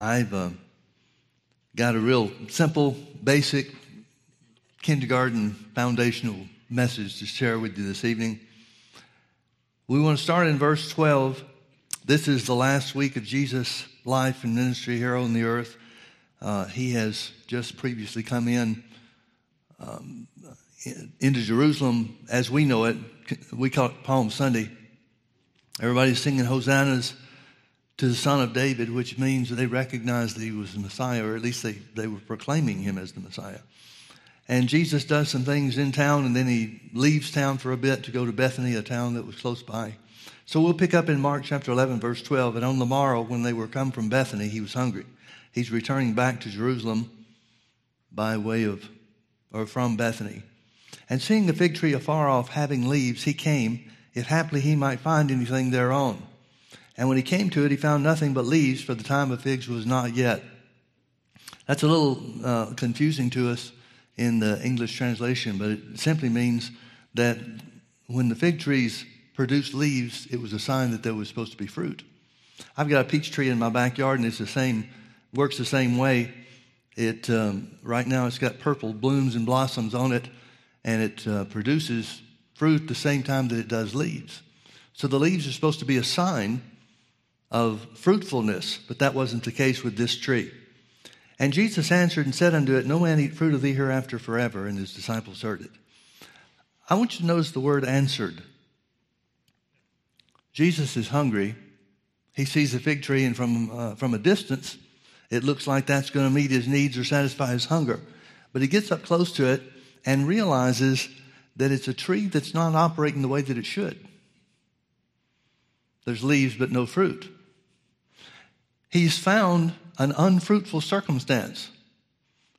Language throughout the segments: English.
I've uh, got a real simple, basic kindergarten foundational message to share with you this evening. We want to start in verse 12. This is the last week of Jesus' life and ministry here on the earth. Uh, he has just previously come in um, into Jerusalem as we know it. We call it Palm Sunday. Everybody's singing hosannas to the Son of David, which means they recognized that he was the Messiah, or at least they, they were proclaiming him as the Messiah. And Jesus does some things in town, and then he leaves town for a bit to go to Bethany, a town that was close by. So we'll pick up in Mark chapter 11, verse 12. And on the morrow, when they were come from Bethany, he was hungry. He's returning back to Jerusalem by way of, or from Bethany. And seeing the fig tree afar off having leaves, he came, if haply he might find anything thereon. And when he came to it, he found nothing but leaves, for the time of figs was not yet. That's a little uh, confusing to us in the English translation, but it simply means that when the fig trees produced leaves, it was a sign that there was supposed to be fruit. I've got a peach tree in my backyard, and it's the same, works the same way. It um, right now it's got purple blooms and blossoms on it, and it uh, produces fruit the same time that it does leaves. So the leaves are supposed to be a sign of fruitfulness, but that wasn't the case with this tree. And Jesus answered and said unto it, No man eat fruit of thee hereafter forever. And his disciples heard it. I want you to notice the word answered. Jesus is hungry. He sees a fig tree, and from, uh, from a distance, it looks like that's going to meet his needs or satisfy his hunger. But he gets up close to it and realizes that it's a tree that's not operating the way that it should. There's leaves, but no fruit he's found an unfruitful circumstance.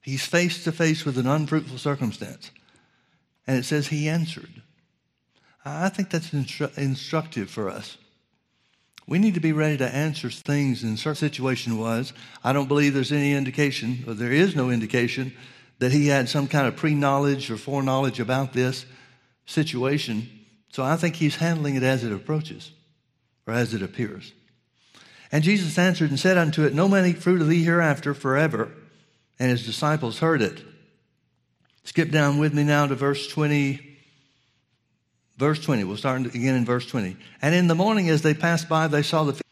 He's face to face with an unfruitful circumstance. And it says he answered. I think that's instru- instructive for us. We need to be ready to answer things in certain situation was. I don't believe there's any indication, or there is no indication, that he had some kind of pre-knowledge or foreknowledge about this situation. So I think he's handling it as it approaches or as it appears. And Jesus answered and said unto it, No man eat fruit of thee hereafter forever. And his disciples heard it. Skip down with me now to verse 20. Verse 20. We'll start again in verse 20. And in the morning as they passed by, they saw the fig.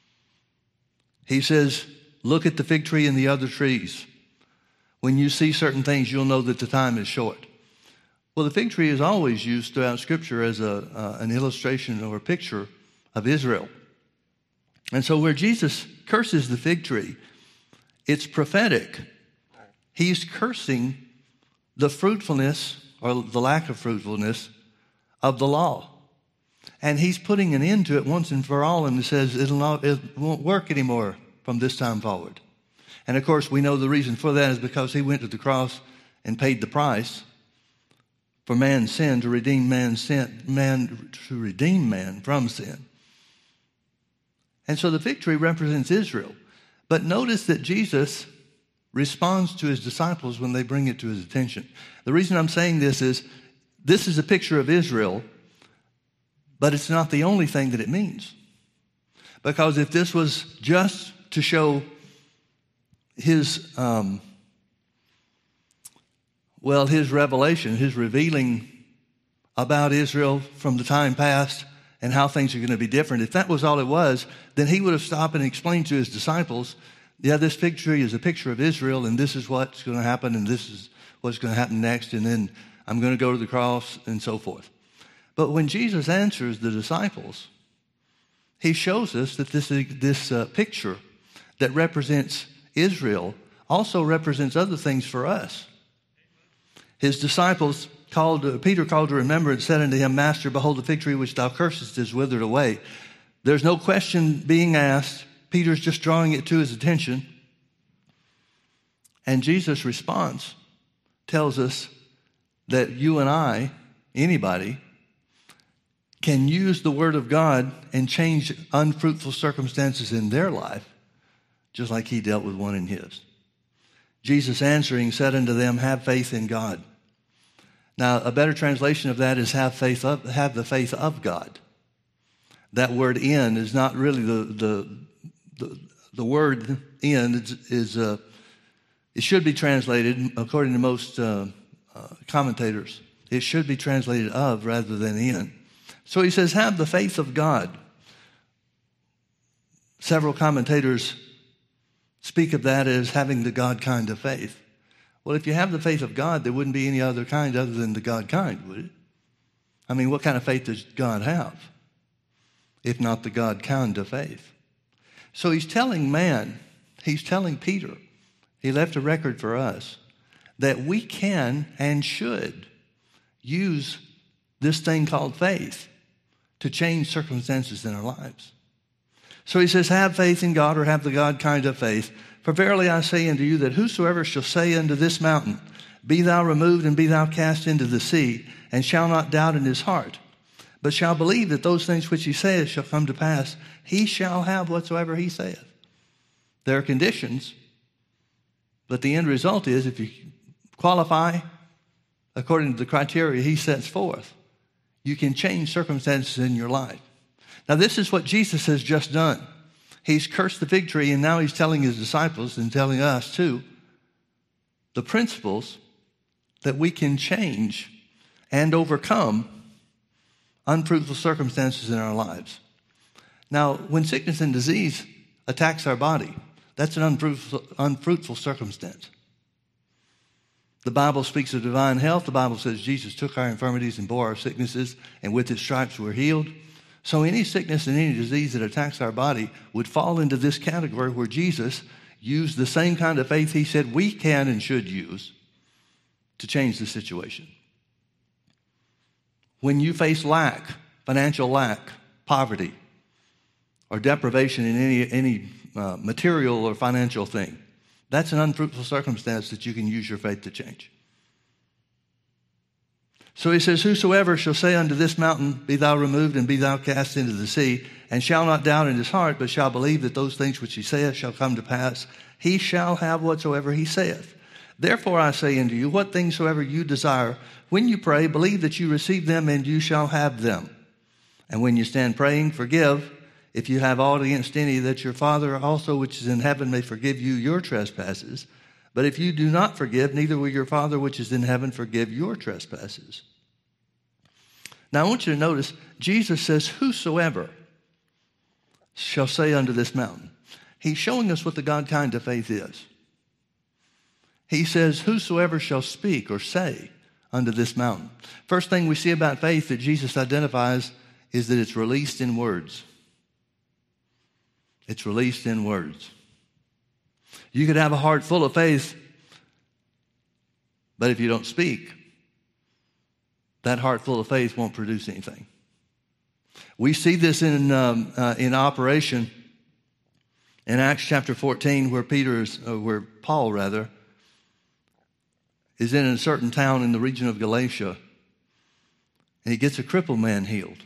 He says, Look at the fig tree and the other trees. When you see certain things, you'll know that the time is short. Well, the fig tree is always used throughout Scripture as a, uh, an illustration or a picture of Israel. And so, where Jesus curses the fig tree, it's prophetic. He's cursing the fruitfulness or the lack of fruitfulness of the law. And he's putting an end to it once and for all, and he says it'll not, it won't work anymore from this time forward. And of course, we know the reason for that is because he went to the cross and paid the price for man's sin to redeem man's sin, man to redeem man from sin. And so the tree represents Israel. But notice that Jesus responds to his disciples when they bring it to his attention. The reason I'm saying this is this is a picture of Israel, but it's not the only thing that it means. Because if this was just to show his, um, well, his revelation, his revealing about Israel from the time past, and how things are going to be different. If that was all it was, then he would have stopped and explained to his disciples, yeah, this tree is a picture of Israel, and this is what's going to happen, and this is what's going to happen next, and then I'm going to go to the cross, and so forth. But when Jesus answers the disciples, he shows us that this, this uh, picture that represents Israel also represents other things for us. His disciples called, Peter called to remember and said unto him, Master, behold, the fig tree which thou cursest is withered away. There's no question being asked. Peter's just drawing it to his attention. And Jesus' response tells us that you and I, anybody, can use the Word of God and change unfruitful circumstances in their life, just like He dealt with one in His. Jesus answering said unto them, Have faith in God. Now, a better translation of that is have faith of, have the faith of God. That word in is not really the, the, the the word in is, is uh, it should be translated, according to most uh, uh, commentators, it should be translated of rather than in. So he says, have the faith of God. Several commentators speak of that as having the God kind of faith. Well, if you have the faith of God, there wouldn't be any other kind other than the God kind, would it? I mean, what kind of faith does God have? If not the God kind of faith. So he's telling man, he's telling Peter, he left a record for us that we can and should use this thing called faith to change circumstances in our lives. So he says, Have faith in God or have the God kind of faith. For verily I say unto you that whosoever shall say unto this mountain, Be thou removed and be thou cast into the sea, and shall not doubt in his heart, but shall believe that those things which he saith shall come to pass, he shall have whatsoever he saith. There are conditions, but the end result is if you qualify according to the criteria he sets forth, you can change circumstances in your life. Now, this is what Jesus has just done. He's cursed the fig tree, and now he's telling his disciples and telling us too the principles that we can change and overcome unfruitful circumstances in our lives. Now, when sickness and disease attacks our body, that's an unfruitful, unfruitful circumstance. The Bible speaks of divine health. The Bible says Jesus took our infirmities and bore our sicknesses, and with his stripes we're healed. So any sickness and any disease that attacks our body would fall into this category where Jesus used the same kind of faith he said we can and should use to change the situation. When you face lack, financial lack, poverty, or deprivation in any, any uh, material or financial thing, that's an unfruitful circumstance that you can use your faith to change. So he says, Whosoever shall say unto this mountain, Be thou removed and be thou cast into the sea, and shall not doubt in his heart, but shall believe that those things which he saith shall come to pass, he shall have whatsoever he saith. Therefore I say unto you, what things soever you desire, when you pray, believe that you receive them, and you shall have them. And when you stand praying, forgive if you have aught against any, that your Father also which is in heaven may forgive you your trespasses. But if you do not forgive, neither will your Father which is in heaven forgive your trespasses. Now I want you to notice Jesus says, Whosoever shall say unto this mountain. He's showing us what the God kind of faith is. He says, Whosoever shall speak or say unto this mountain. First thing we see about faith that Jesus identifies is that it's released in words. It's released in words. You could have a heart full of faith, but if you don't speak, that heart full of faith won't produce anything. We see this in, um, uh, in operation in Acts chapter 14, where Peter is, uh, where Paul rather, is in a certain town in the region of Galatia, and he gets a crippled man healed.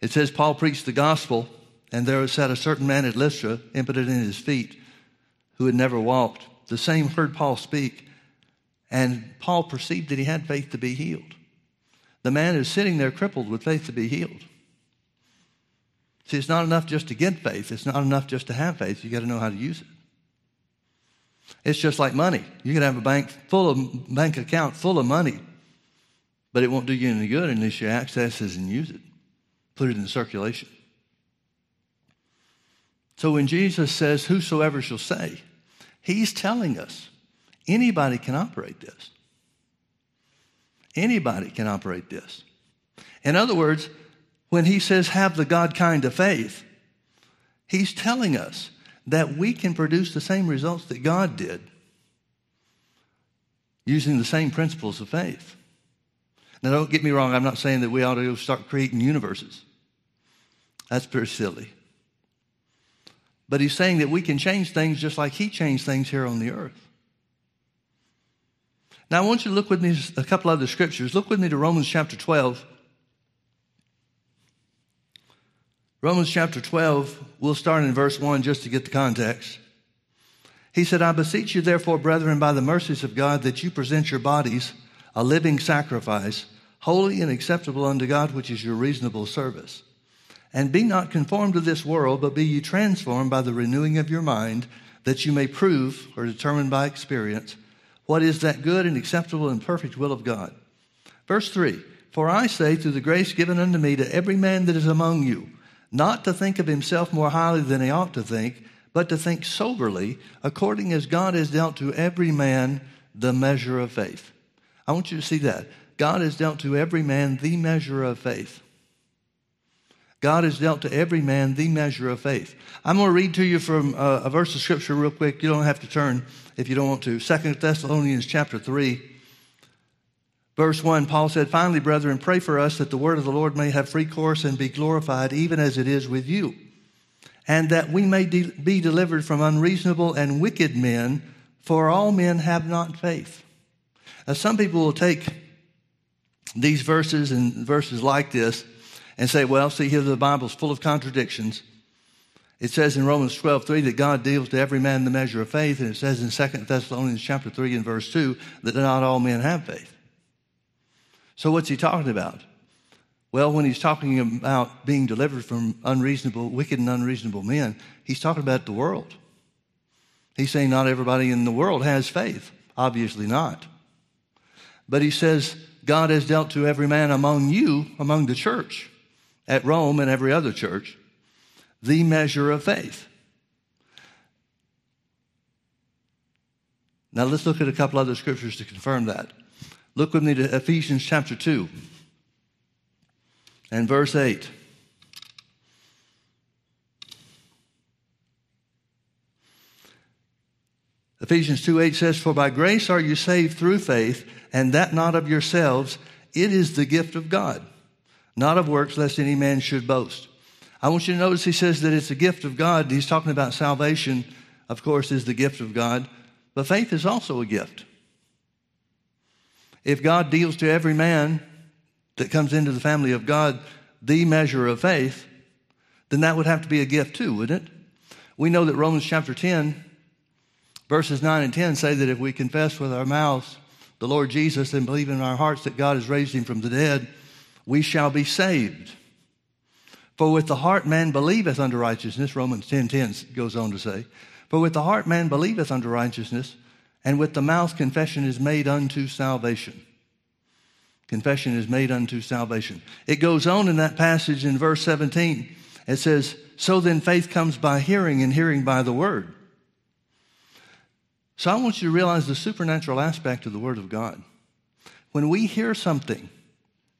It says Paul preached the gospel and there sat a certain man at Lystra, impotent in his feet, who had never walked. The same heard Paul speak, and Paul perceived that he had faith to be healed. The man is sitting there crippled with faith to be healed. See, it's not enough just to get faith. It's not enough just to have faith. You've got to know how to use it. It's just like money. You can have a bank full of bank account full of money, but it won't do you any good unless you access it and use it. Put it in circulation. So when Jesus says, Whosoever shall say, he's telling us anybody can operate this. Anybody can operate this. In other words, when he says, Have the God kind of faith, he's telling us that we can produce the same results that God did using the same principles of faith. Now, don't get me wrong, I'm not saying that we ought to start creating universes. That's pretty silly. But he's saying that we can change things just like he changed things here on the earth. Now, I want you to look with me a couple other scriptures. Look with me to Romans chapter 12. Romans chapter 12, we'll start in verse 1 just to get the context. He said, I beseech you, therefore, brethren, by the mercies of God, that you present your bodies a living sacrifice, holy and acceptable unto God, which is your reasonable service. And be not conformed to this world, but be ye transformed by the renewing of your mind, that you may prove, or determine by experience, what is that good and acceptable and perfect will of God. Verse 3 For I say, through the grace given unto me, to every man that is among you, not to think of himself more highly than he ought to think, but to think soberly, according as God has dealt to every man the measure of faith. I want you to see that. God has dealt to every man the measure of faith. God has dealt to every man the measure of faith. I'm going to read to you from a, a verse of scripture real quick. You don't have to turn if you don't want to. Second Thessalonians chapter 3, verse 1, Paul said, Finally, brethren, pray for us that the word of the Lord may have free course and be glorified, even as it is with you, and that we may de- be delivered from unreasonable and wicked men, for all men have not faith. Now, some people will take these verses and verses like this and say, well, see here the Bible's full of contradictions. It says in Romans 12, 3 that God deals to every man the measure of faith, and it says in 2 Thessalonians chapter 3 and verse 2 that not all men have faith. So what's he talking about? Well, when he's talking about being delivered from unreasonable, wicked and unreasonable men, he's talking about the world. He's saying not everybody in the world has faith. Obviously not. But he says, God has dealt to every man among you, among the church at Rome and every other church, the measure of faith. Now let's look at a couple other scriptures to confirm that. Look with me to Ephesians chapter 2 and verse 8. Ephesians 2 8 says, For by grace are you saved through faith, and that not of yourselves, it is the gift of God not of works, lest any man should boast. I want you to notice he says that it's a gift of God. He's talking about salvation, of course, is the gift of God, but faith is also a gift. If God deals to every man that comes into the family of God the measure of faith, then that would have to be a gift too, wouldn't it? We know that Romans chapter 10, verses 9 and 10 say that if we confess with our mouths the Lord Jesus and believe in our hearts that God has raised him from the dead, we shall be saved. For with the heart man believeth unto righteousness, Romans 10 10 goes on to say, For with the heart man believeth unto righteousness, and with the mouth confession is made unto salvation. Confession is made unto salvation. It goes on in that passage in verse 17. It says, So then faith comes by hearing, and hearing by the word. So I want you to realize the supernatural aspect of the Word of God. When we hear something,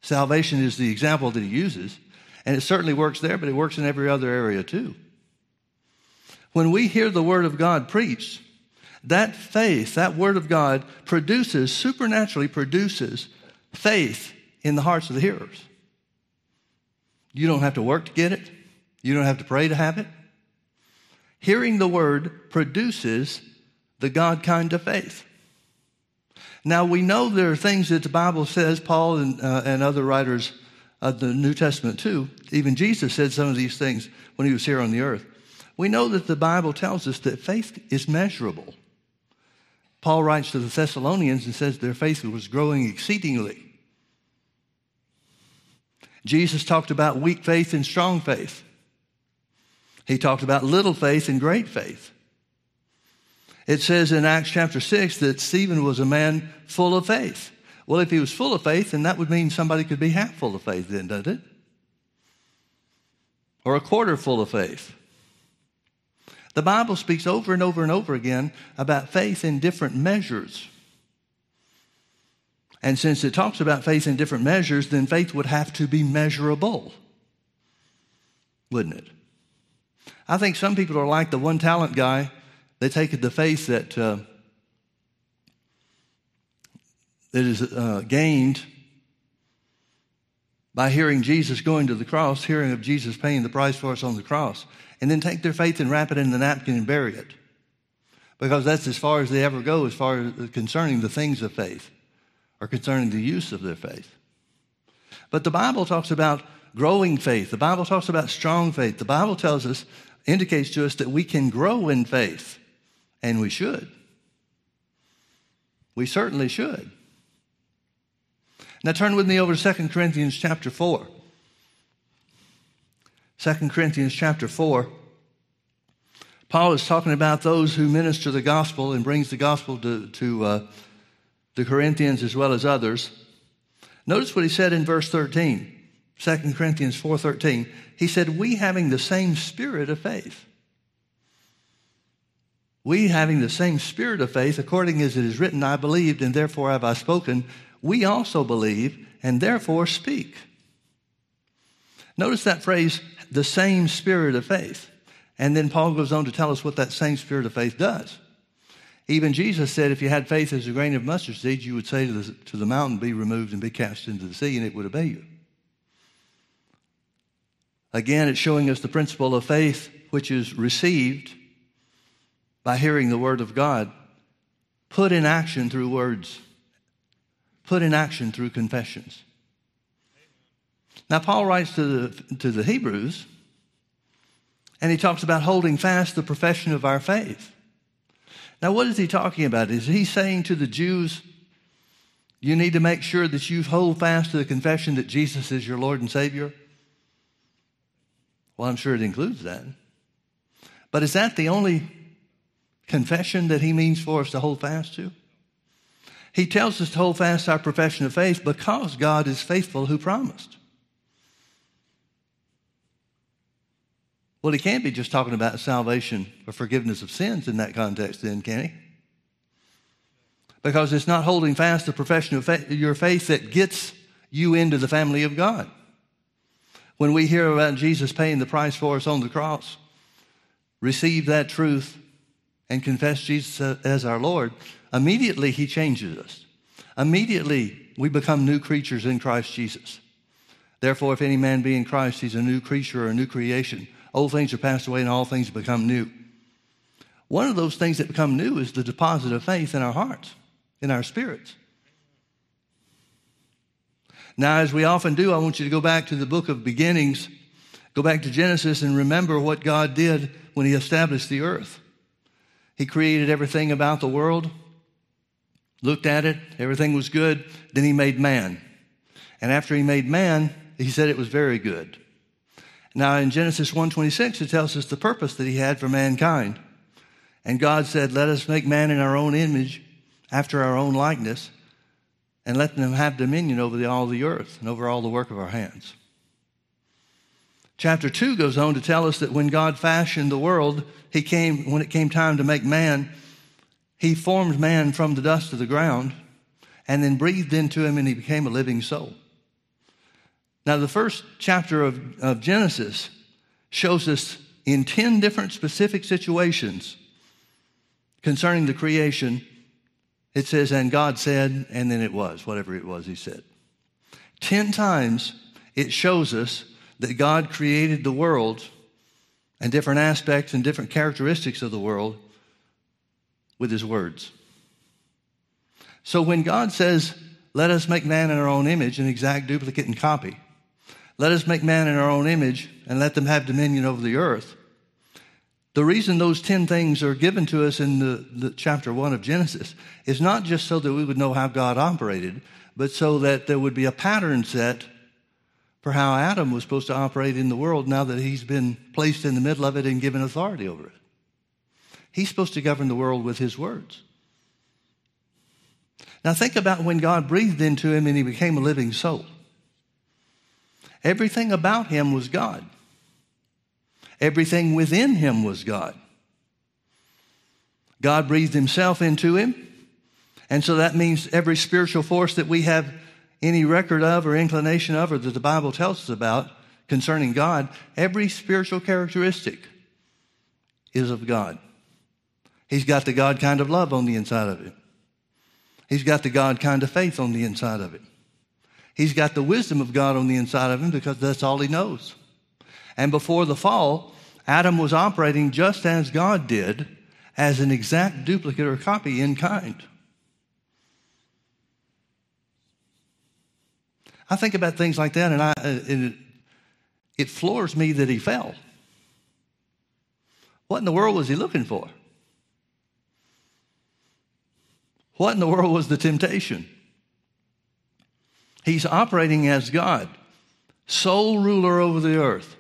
Salvation is the example that he uses, and it certainly works there, but it works in every other area too. When we hear the Word of God preached, that faith, that Word of God produces, supernaturally produces faith in the hearts of the hearers. You don't have to work to get it. You don't have to pray to have it. Hearing the Word produces the God kind of faith. Now, we know there are things that the Bible says, Paul and, uh, and other writers of the New Testament too, even Jesus said some of these things when he was here on the earth. We know that the Bible tells us that faith is measurable. Paul writes to the Thessalonians and says their faith was growing exceedingly. Jesus talked about weak faith and strong faith. He talked about little faith and great faith. It says in Acts chapter 6 that Stephen was a man full of faith. Well, if he was full of faith, then that would mean somebody could be half full of faith, then, doesn't it? Or a quarter full of faith. The Bible speaks over and over and over again about faith in different measures. And since it talks about faith in different measures, then faith would have to be measurable, wouldn't it? I think some people are like the one talent guy they take the faith that, uh, that is uh, gained by hearing Jesus going to the cross, hearing of Jesus paying the price for us on the cross, and then take their faith and wrap it in the napkin and bury it. Because that's as far as they ever go as far as concerning the things of faith or concerning the use of their faith. But the Bible talks about growing faith. The Bible talks about strong faith. The Bible tells us, indicates to us that we can grow in faith. And we should. We certainly should. Now turn with me over to 2 Corinthians chapter 4. 2 Corinthians chapter 4. Paul is talking about those who minister the gospel and brings the gospel to, to uh, the Corinthians as well as others. Notice what he said in verse 13, 2 Corinthians 4.13. He said, we having the same spirit of faith. We having the same spirit of faith, according as it is written, I believed and therefore have I spoken, we also believe and therefore speak. Notice that phrase, the same spirit of faith. And then Paul goes on to tell us what that same spirit of faith does. Even Jesus said, if you had faith as a grain of mustard seed, you would say to the, to the mountain, be removed and be cast into the sea, and it would obey you. Again, it's showing us the principle of faith, which is received by hearing the word of God, put in action through words, put in action through confessions. Now, Paul writes to the, to the Hebrews, and he talks about holding fast the profession of our faith. Now, what is he talking about? Is he saying to the Jews, you need to make sure that you hold fast to the confession that Jesus is your Lord and Savior? Well, I'm sure it includes that. But is that the only confession that he means for us to hold fast to? He tells us to hold fast our profession of faith because God is faithful who promised. Well, he can't be just talking about salvation or forgiveness of sins in that context, then, can he? Because it's not holding fast the profession of faith, your faith that gets you into the family of God. When we hear about Jesus paying the price for us on the cross, receive that truth and confess Jesus as our Lord, immediately He changes us. Immediately we become new creatures in Christ Jesus. Therefore, if any man be in Christ, he's a new creature or a new creation. Old things are passed away and all things become new. One of those things that become new is the deposit of faith in our hearts, in our spirits. Now, as we often do, I want you to go back to the book of beginnings, go back to Genesis, and remember what God did when He established the earth. He created everything about the world, looked at it, everything was good. Then He made man. And after He made man, He said it was very good. Now in Genesis 1:26 it tells us the purpose that he had for mankind. And God said, "Let us make man in our own image, after our own likeness, and let them have dominion over the, all the earth and over all the work of our hands." Chapter 2 goes on to tell us that when God fashioned the world, he came when it came time to make man, he formed man from the dust of the ground and then breathed into him and he became a living soul. Now, the first chapter of, of Genesis shows us in 10 different specific situations concerning the creation. It says, and God said, and then it was, whatever it was he said. 10 times it shows us that God created the world and different aspects and different characteristics of the world with his words. So when God says, let us make man in our own image, an exact duplicate and copy, let us make man in our own image and let them have dominion over the earth. The reason those 10 things are given to us in the, the, chapter 1 of Genesis is not just so that we would know how God operated, but so that there would be a pattern set for how Adam was supposed to operate in the world now that he's been placed in the middle of it and given authority over it. He's supposed to govern the world with his words. Now think about when God breathed into him and he became a living soul. Everything about him was God. Everything within him was God. God breathed himself into him. And so that means every spiritual force that we have any record of or inclination of or that the Bible tells us about concerning God, every spiritual characteristic is of God. He's got the God kind of love on the inside of it. He's got the God kind of faith on the inside of it. He's got the wisdom of God on the inside of him because that's all he knows. And before the fall, Adam was operating just as God did, as an exact duplicate or copy in kind. I think about things like that, and, I, uh, and it, it floors me that he fell. What in the world was he looking for? What in the world was the temptation? He's operating as God, sole ruler over the earth.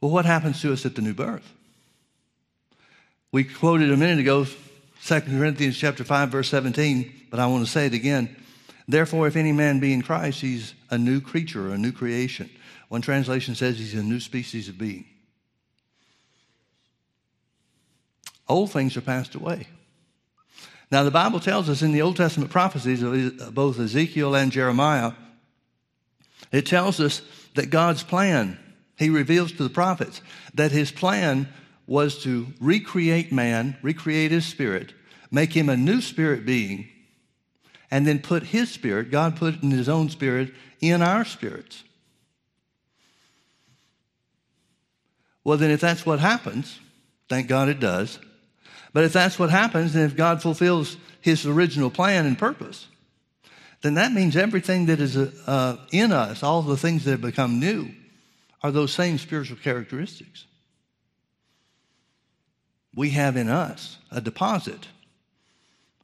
Well, what happens to us at the new birth? We quoted a minute ago 2 Corinthians chapter 5 verse 17, but I want to say it again. Therefore if any man be in Christ, he's a new creature, a new creation. One translation says he's a new species of being. Old things are passed away. Now, the Bible tells us in the Old Testament prophecies of uh, both Ezekiel and Jeremiah, it tells us that God's plan, he reveals to the prophets that his plan was to recreate man, recreate his spirit, make him a new spirit being, and then put his spirit, God put in his own spirit, in our spirits. Well, then, if that's what happens, thank God it does. But if that's what happens, and if God fulfills his original plan and purpose, then that means everything that is uh, in us, all the things that have become new, are those same spiritual characteristics. We have in us a deposit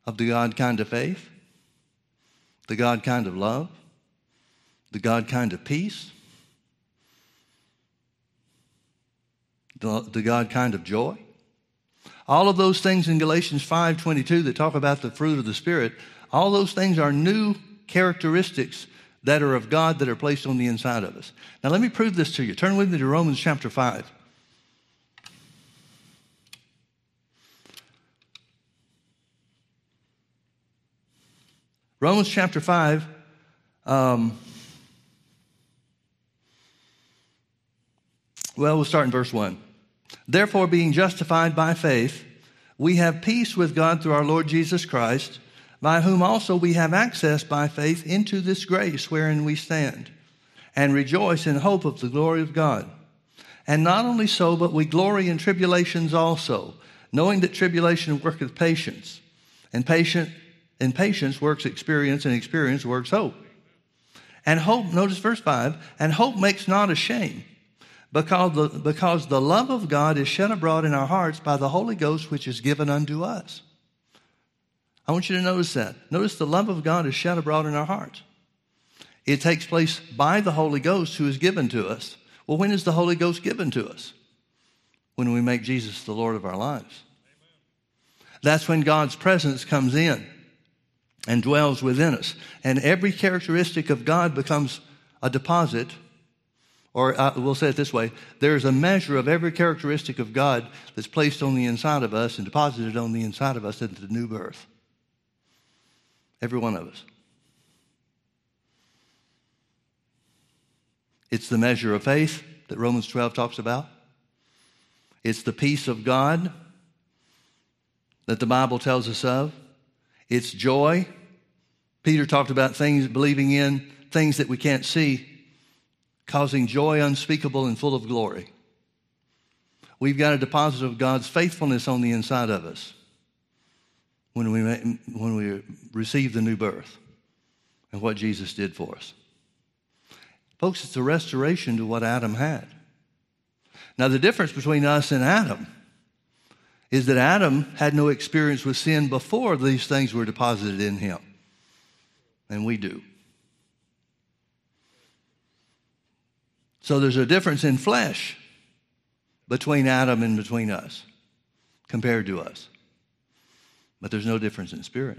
of the God kind of faith, the God kind of love, the God kind of peace, the, the God kind of joy. All of those things in Galatians 5:22 that talk about the fruit of the spirit, all those things are new characteristics that are of God that are placed on the inside of us. Now let me prove this to you. Turn with me to Romans chapter 5. Romans chapter 5 um, well, we'll start in verse 1. Therefore, being justified by faith, we have peace with God through our Lord Jesus Christ, by whom also we have access by faith into this grace wherein we stand, and rejoice in hope of the glory of God. And not only so, but we glory in tribulations also, knowing that tribulation worketh patience, and patient and patience works experience, and experience works hope. And hope, notice verse 5, and hope makes not ashamed because the, because the love of God is shed abroad in our hearts by the Holy Ghost, which is given unto us. I want you to notice that. Notice the love of God is shed abroad in our hearts. It takes place by the Holy Ghost who is given to us. Well, when is the Holy Ghost given to us? When we make Jesus the Lord of our lives. That's when God's presence comes in and dwells within us. And every characteristic of God becomes a deposit or uh, we'll say it this way there's a measure of every characteristic of God that's placed on the inside of us and deposited on the inside of us at the new birth. Every one of us. It's the measure of faith that Romans 12 talks about. It's the peace of God that the Bible tells us of. It's joy. Peter talked about things, believing in things that we can't see causing joy unspeakable and full of glory. We've got a deposit of God's faithfulness on the inside of us when we, when we receive the new birth and what Jesus did for us. Folks, it's a restoration to what Adam had. Now, the difference between us and Adam is that Adam had no experience with sin before these things were deposited in him, and we do. So there's a difference in flesh between Adam and between us compared to us. But there's no difference in spirit.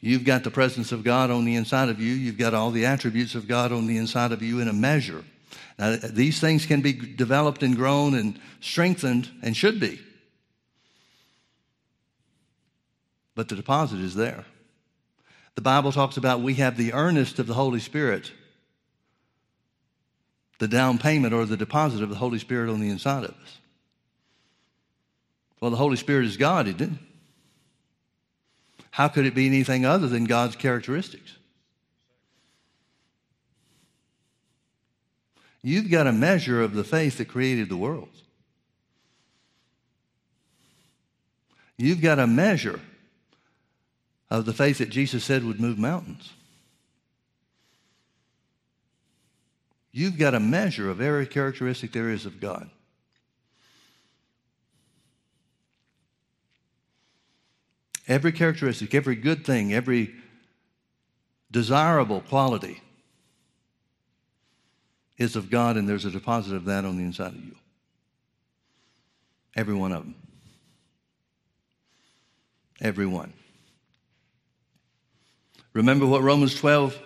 You've got the presence of God on the inside of you. You've got all the attributes of God on the inside of you in a measure. Now, these things can be developed and grown and strengthened and should be. But the deposit is there. The Bible talks about we have the earnest of the Holy Spirit the down payment or the deposit of the Holy Spirit on the inside of us. Well, the Holy Spirit is God, isn't it? How could it be anything other than God's characteristics? You've got a measure of the faith that created the world. You've got a measure of the faith that Jesus said would move mountains. You've got a measure of every characteristic there is of God. Every characteristic, every good thing, every desirable quality is of God, and there's a deposit of that on the inside of you. Every one of them. Every one. Remember what Romans 12,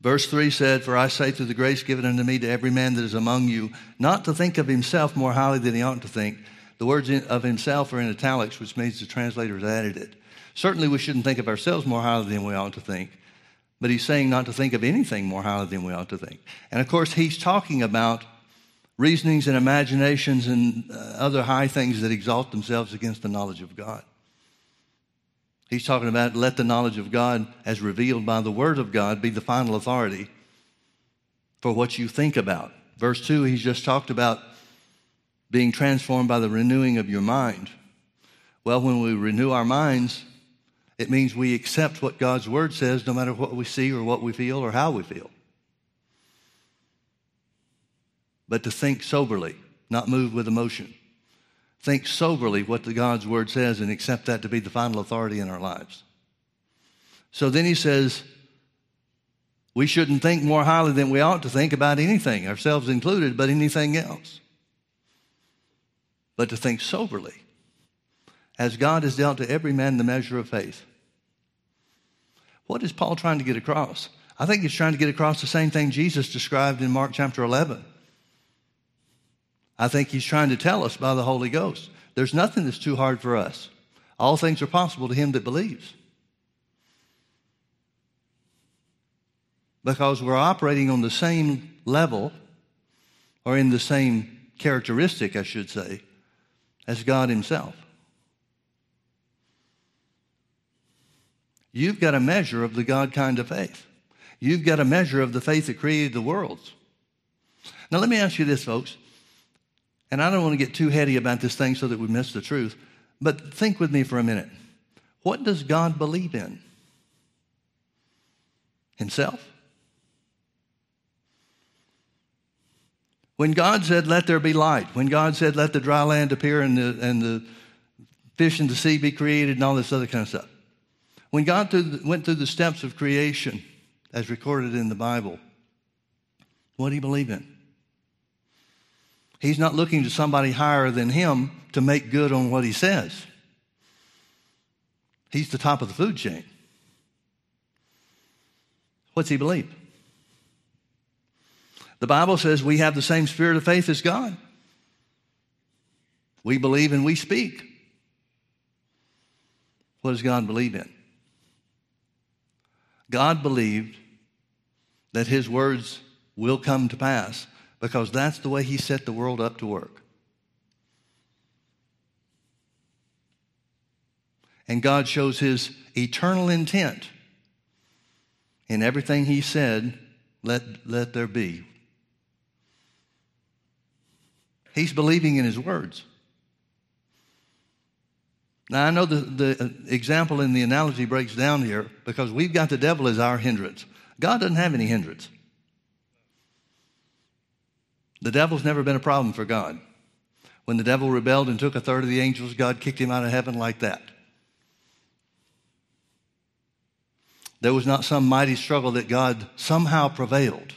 verse 3 said For I say through the grace given unto me to every man that is among you, not to think of himself more highly than he ought to think. The words of himself are in italics, which means the translators added it. Certainly, we shouldn't think of ourselves more highly than we ought to think. But he's saying not to think of anything more highly than we ought to think. And of course, he's talking about reasonings and imaginations and uh, other high things that exalt themselves against the knowledge of God. He's talking about let the knowledge of God, as revealed by the Word of God, be the final authority for what you think about. Verse 2, he's just talked about being transformed by the renewing of your mind. Well, when we renew our minds, it means we accept what God's Word says no matter what we see or what we feel or how we feel. But to think soberly, not move with emotion. Think soberly what the God's Word says and accept that to be the final authority in our lives. So then he says, we shouldn't think more highly than we ought to think about anything, ourselves included, but anything else. But to think soberly as God has dealt to every man the measure of faith. What is Paul trying to get across? I think he's trying to get across the same thing Jesus described in Mark chapter 11. I think he's trying to tell us by the Holy Ghost there's nothing that's too hard for us. All things are possible to him that believes. Because we're operating on the same level, or in the same characteristic, I should say, as God Himself. You've got a measure of the God kind of faith. You've got a measure of the faith that created the worlds. Now, let me ask you this, folks. And I don't want to get too heady about this thing so that we miss the truth, but think with me for a minute. What does God believe in? Himself? When God said, Let there be light, when God said, Let the dry land appear and the, and the fish in the sea be created and all this other kind of stuff, when God went through the steps of creation, as recorded in the Bible, what do you believe in? He's not looking to somebody higher than him to make good on what he says. He's the top of the food chain. What's he believe? The Bible says we have the same spirit of faith as God. We believe and we speak. What does God believe in? God believed that his words will come to pass because that's the way he set the world up to work. And God shows his eternal intent in everything he said, let, let there be. He's believing in his words. Now, I know the, the example in the analogy breaks down here because we've got the devil as our hindrance. God doesn't have any hindrance. The devil's never been a problem for God. When the devil rebelled and took a third of the angels, God kicked him out of heaven like that. There was not some mighty struggle that God somehow prevailed.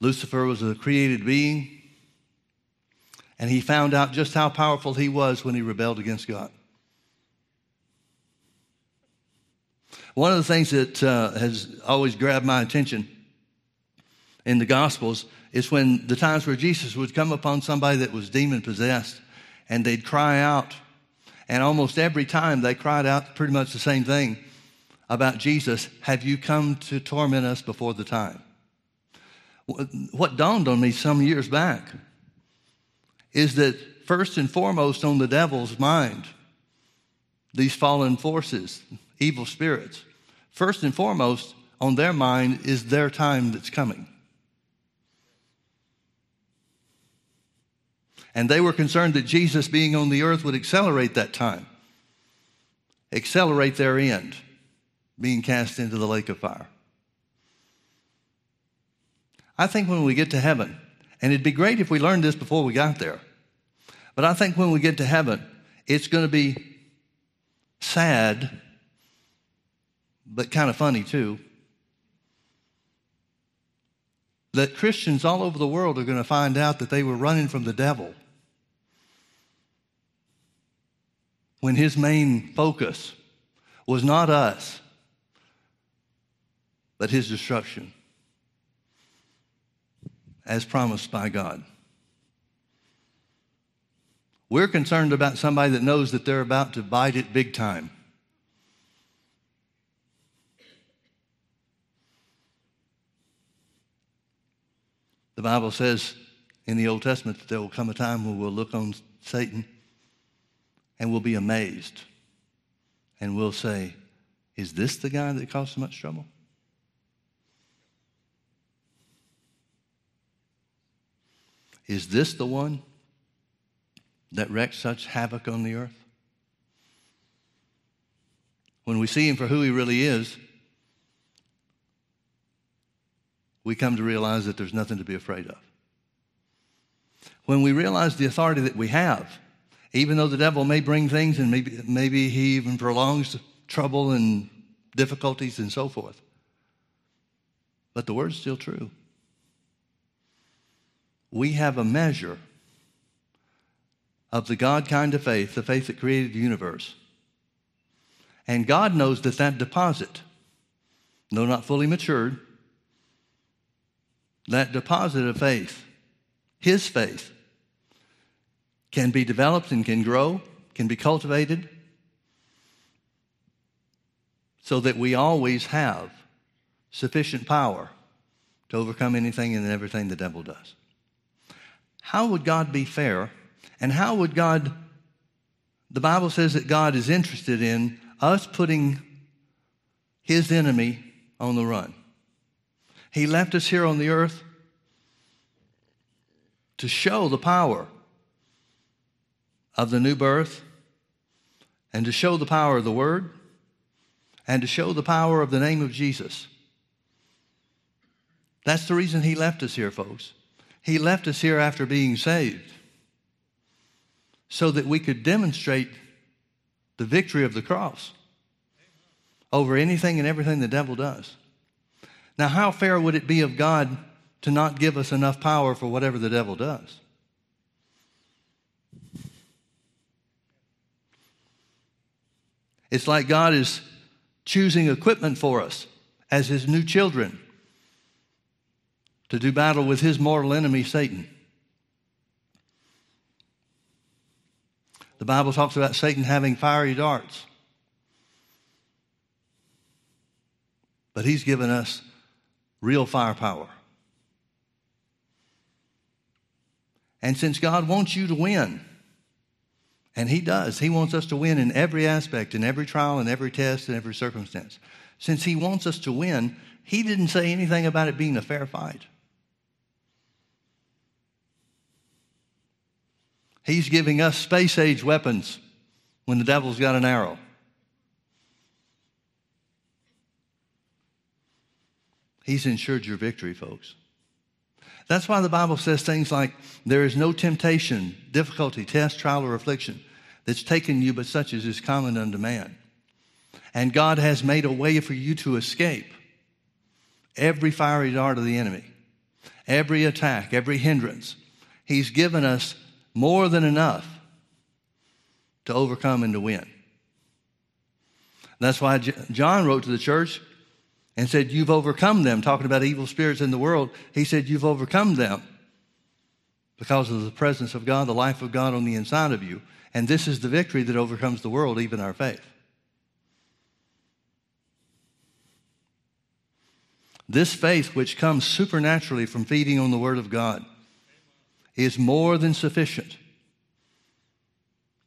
Lucifer was a created being. And he found out just how powerful he was when he rebelled against God. One of the things that uh, has always grabbed my attention in the Gospels is when the times where Jesus would come upon somebody that was demon possessed and they'd cry out. And almost every time they cried out pretty much the same thing about Jesus Have you come to torment us before the time? What dawned on me some years back is that first and foremost on the devil's mind, these fallen forces, evil spirits, first and foremost on their mind is their time that's coming. And they were concerned that Jesus being on the earth would accelerate that time, accelerate their end, being cast into the lake of fire. I think when we get to heaven, and it'd be great if we learned this before we got there. But I think when we get to heaven, it's going to be sad, but kind of funny too. that Christians all over the world are going to find out that they were running from the devil when his main focus was not us, but his destruction, as promised by God. We're concerned about somebody that knows that they're about to bite it big time. The Bible says in the Old Testament that there will come a time when we'll look on Satan and we'll be amazed. And we'll say, Is this the guy that caused so much trouble? Is this the one that wreaked such havoc on the earth? When we see him for who he really is, we come to realize that there's nothing to be afraid of. When we realize the authority that we have, even though the devil may bring things and maybe, maybe he even prolongs trouble and difficulties and so forth, but the word's still true. We have a measure of the God kind of faith, the faith that created the universe. And God knows that that deposit, though not fully matured, that deposit of faith, his faith, can be developed and can grow, can be cultivated, so that we always have sufficient power to overcome anything and everything the devil does. How would God be fair? And how would God, the Bible says that God is interested in us putting his enemy on the run. He left us here on the earth to show the power of the new birth and to show the power of the Word and to show the power of the name of Jesus. That's the reason He left us here, folks. He left us here after being saved so that we could demonstrate the victory of the cross over anything and everything the devil does. Now, how fair would it be of God to not give us enough power for whatever the devil does? It's like God is choosing equipment for us as his new children to do battle with his mortal enemy, Satan. The Bible talks about Satan having fiery darts. But he's given us real firepower. And since God wants you to win, and He does, He wants us to win in every aspect, in every trial, in every test, in every circumstance. Since He wants us to win, He didn't say anything about it being a fair fight. He's giving us space age weapons when the devil's got an arrow. He's ensured your victory, folks. That's why the Bible says things like, There is no temptation, difficulty, test, trial, or affliction that's taken you but such as is common unto man. And God has made a way for you to escape every fiery dart of the enemy, every attack, every hindrance. He's given us more than enough to overcome and to win. That's why John wrote to the church and said, You've overcome them, talking about evil spirits in the world. He said, You've overcome them because of the presence of God, the life of God on the inside of you. And this is the victory that overcomes the world, even our faith. This faith, which comes supernaturally from feeding on the Word of God, is more than sufficient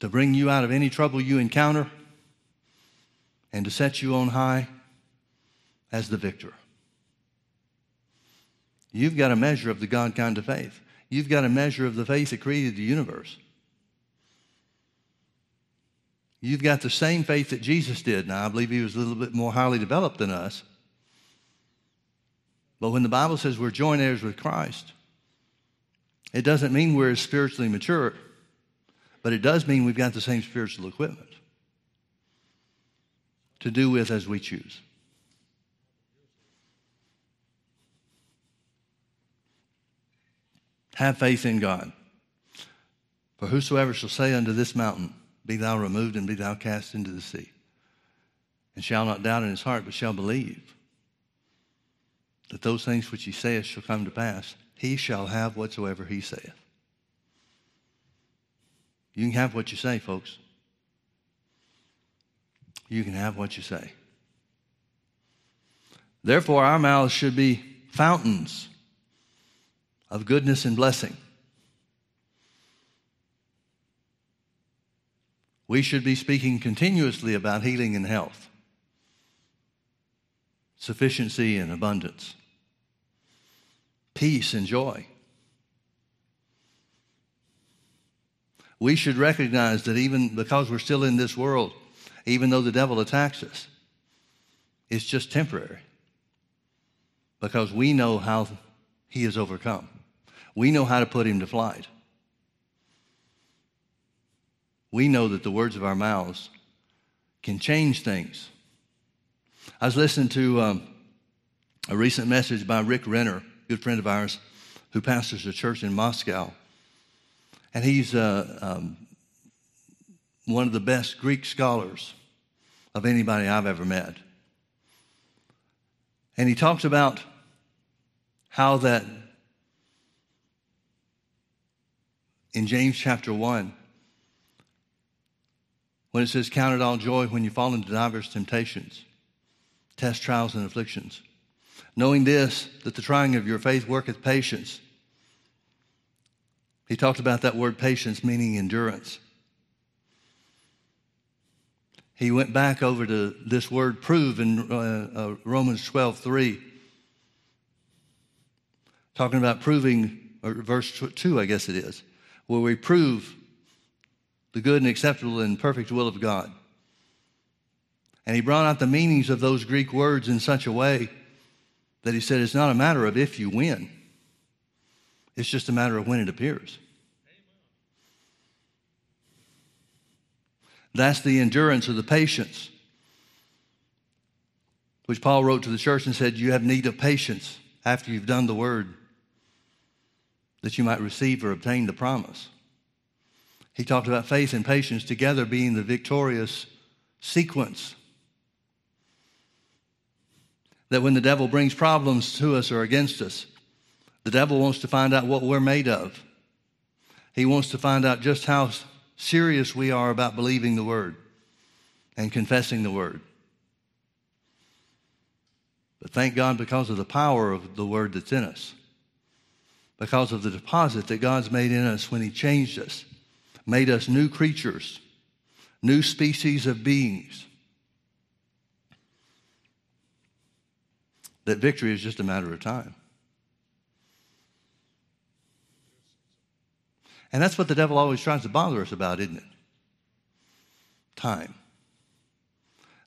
to bring you out of any trouble you encounter and to set you on high as the victor. You've got a measure of the God kind of faith. You've got a measure of the faith that created the universe. You've got the same faith that Jesus did. Now, I believe he was a little bit more highly developed than us. But when the Bible says we're joint heirs with Christ, it doesn't mean we're spiritually mature, but it does mean we've got the same spiritual equipment to do with as we choose. Have faith in God. For whosoever shall say unto this mountain, Be thou removed and be thou cast into the sea, and shall not doubt in his heart, but shall believe that those things which he saith shall come to pass, he shall have whatsoever he saith. You can have what you say, folks. You can have what you say. Therefore, our mouths should be fountains of goodness and blessing. We should be speaking continuously about healing and health, sufficiency and abundance, peace and joy. We should recognize that even because we're still in this world, even though the devil attacks us, it's just temporary because we know how he is overcome. We know how to put him to flight. We know that the words of our mouths can change things. I was listening to um, a recent message by Rick Renner, good friend of ours, who pastors a church in Moscow. And he's uh, um, one of the best Greek scholars of anybody I've ever met. And he talks about how that in James chapter 1, when it says, Count it all joy when you fall into diverse temptations, test trials and afflictions, knowing this, that the trying of your faith worketh patience. He talked about that word patience meaning endurance. He went back over to this word prove in uh, uh, Romans 12 3 talking about proving, or verse 2, I guess it is, where we prove the good and acceptable and perfect will of God. And he brought out the meanings of those Greek words in such a way that he said it's not a matter of if you win, it's just a matter of when it appears. That's the endurance or the patience, which Paul wrote to the church and said, You have need of patience after you've done the word that you might receive or obtain the promise. He talked about faith and patience together being the victorious sequence. That when the devil brings problems to us or against us, the devil wants to find out what we're made of. He wants to find out just how serious we are about believing the word and confessing the word. But thank God because of the power of the word that's in us because of the deposit that God's made in us when He changed us, made us new creatures, new species of beings. That victory is just a matter of time. And that's what the devil always tries to bother us about, isn't it? Time.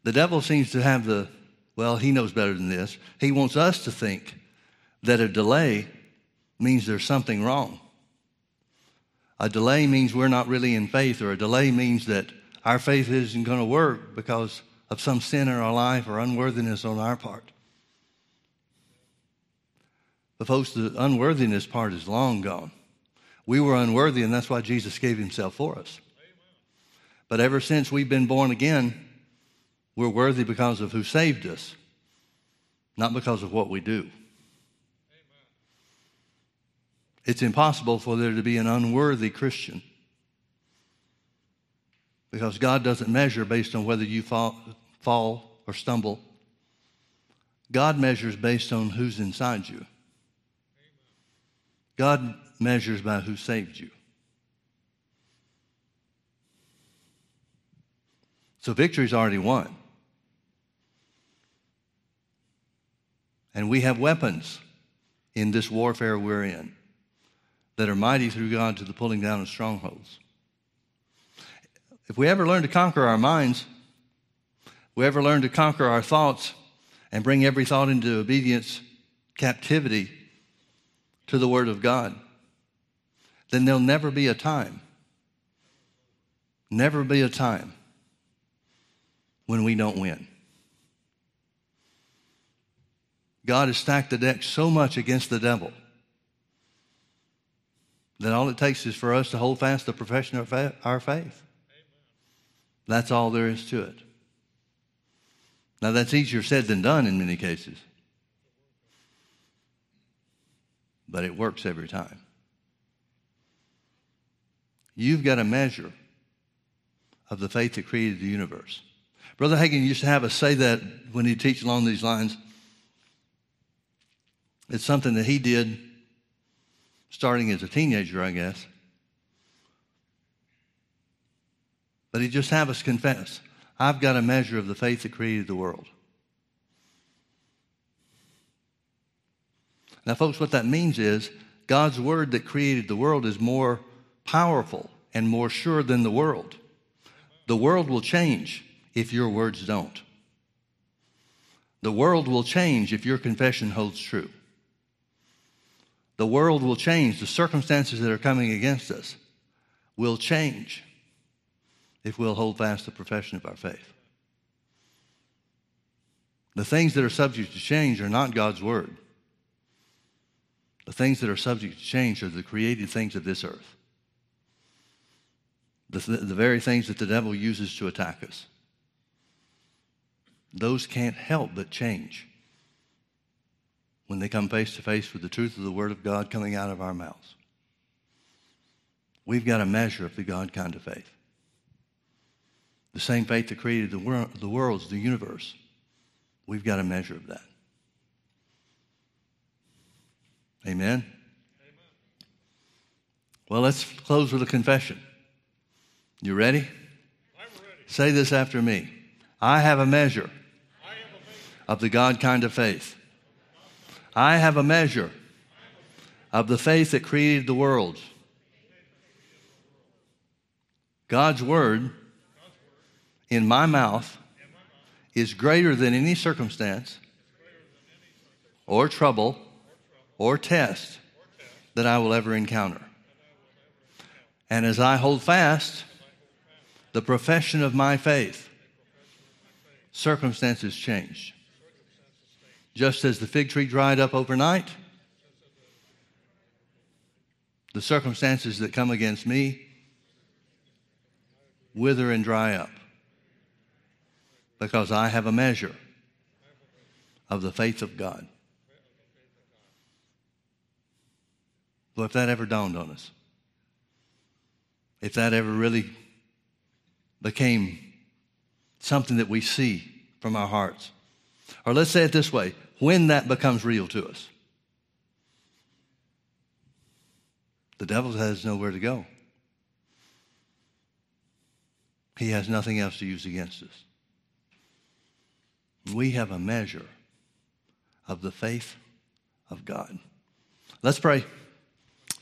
The devil seems to have the, well, he knows better than this. He wants us to think that a delay means there's something wrong. A delay means we're not really in faith, or a delay means that our faith isn't going to work because of some sin in our life or unworthiness on our part. But, folks, the unworthiness part is long gone. We were unworthy, and that's why Jesus gave himself for us. But ever since we've been born again, we're worthy because of who saved us, not because of what we do. It's impossible for there to be an unworthy Christian because God doesn't measure based on whether you fall, fall or stumble. God measures based on who's inside you. God measures by who saved you. So victory's already won. And we have weapons in this warfare we're in that are mighty through God to the pulling down of strongholds. If we ever learn to conquer our minds, we ever learn to conquer our thoughts and bring every thought into obedience, captivity to the Word of God, then there'll never be a time, never be a time when we don't win. God has stacked the deck so much against the devil Then all it takes is for us to hold fast the profession of our faith. That's all there is to it. Now, that's easier said than done in many cases, but it works every time. You've got a measure of the faith that created the universe. Brother Hagin used to have us say that when he'd teach along these lines. It's something that he did starting as a teenager, I guess. But he just have us confess I've got a measure of the faith that created the world. Now, folks, what that means is God's word that created the world is more powerful and more sure than the world. The world will change if your words don't. The world will change if your confession holds true. The world will change. The circumstances that are coming against us will change if we'll hold fast the profession of our faith. The things that are subject to change are not God's word. The things that are subject to change are the created things of this earth. The, the very things that the devil uses to attack us. Those can't help but change when they come face to face with the truth of the Word of God coming out of our mouths. We've got a measure of the God kind of faith. The same faith that created the, wor- the worlds, the universe. We've got a measure of that. Amen? Amen? Well, let's close with a confession. You ready? I'm ready. Say this after me. I have a measure, I have a measure of the God kind of faith. I have a measure of the faith that created the world. God's word in my mouth is greater than any circumstance or trouble or test that I will ever encounter. And as I hold fast the profession of my faith, circumstances change. Just as the fig tree dried up overnight, the circumstances that come against me wither and dry up because I have a measure of the faith of God. Well, if that ever dawned on us, if that ever really became something that we see from our hearts, or let's say it this way when that becomes real to us, the devil has nowhere to go. He has nothing else to use against us. We have a measure of the faith of God. Let's pray.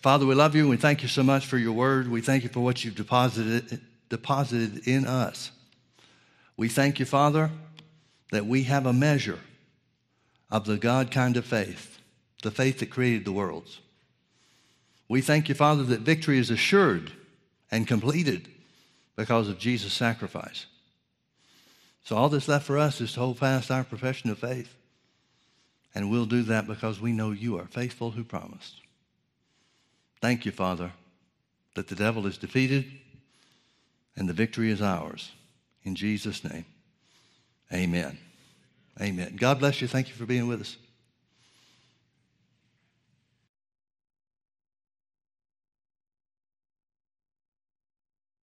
Father, we love you and we thank you so much for your word. We thank you for what you've deposited, deposited in us. We thank you, Father, that we have a measure of the God kind of faith, the faith that created the worlds. We thank you, Father, that victory is assured and completed because of Jesus' sacrifice. So all that's left for us is to hold fast our profession of faith. And we'll do that because we know you are faithful who promised. Thank you, Father, that the devil is defeated and the victory is ours. In Jesus' name, amen. Amen. God bless you. Thank you for being with us.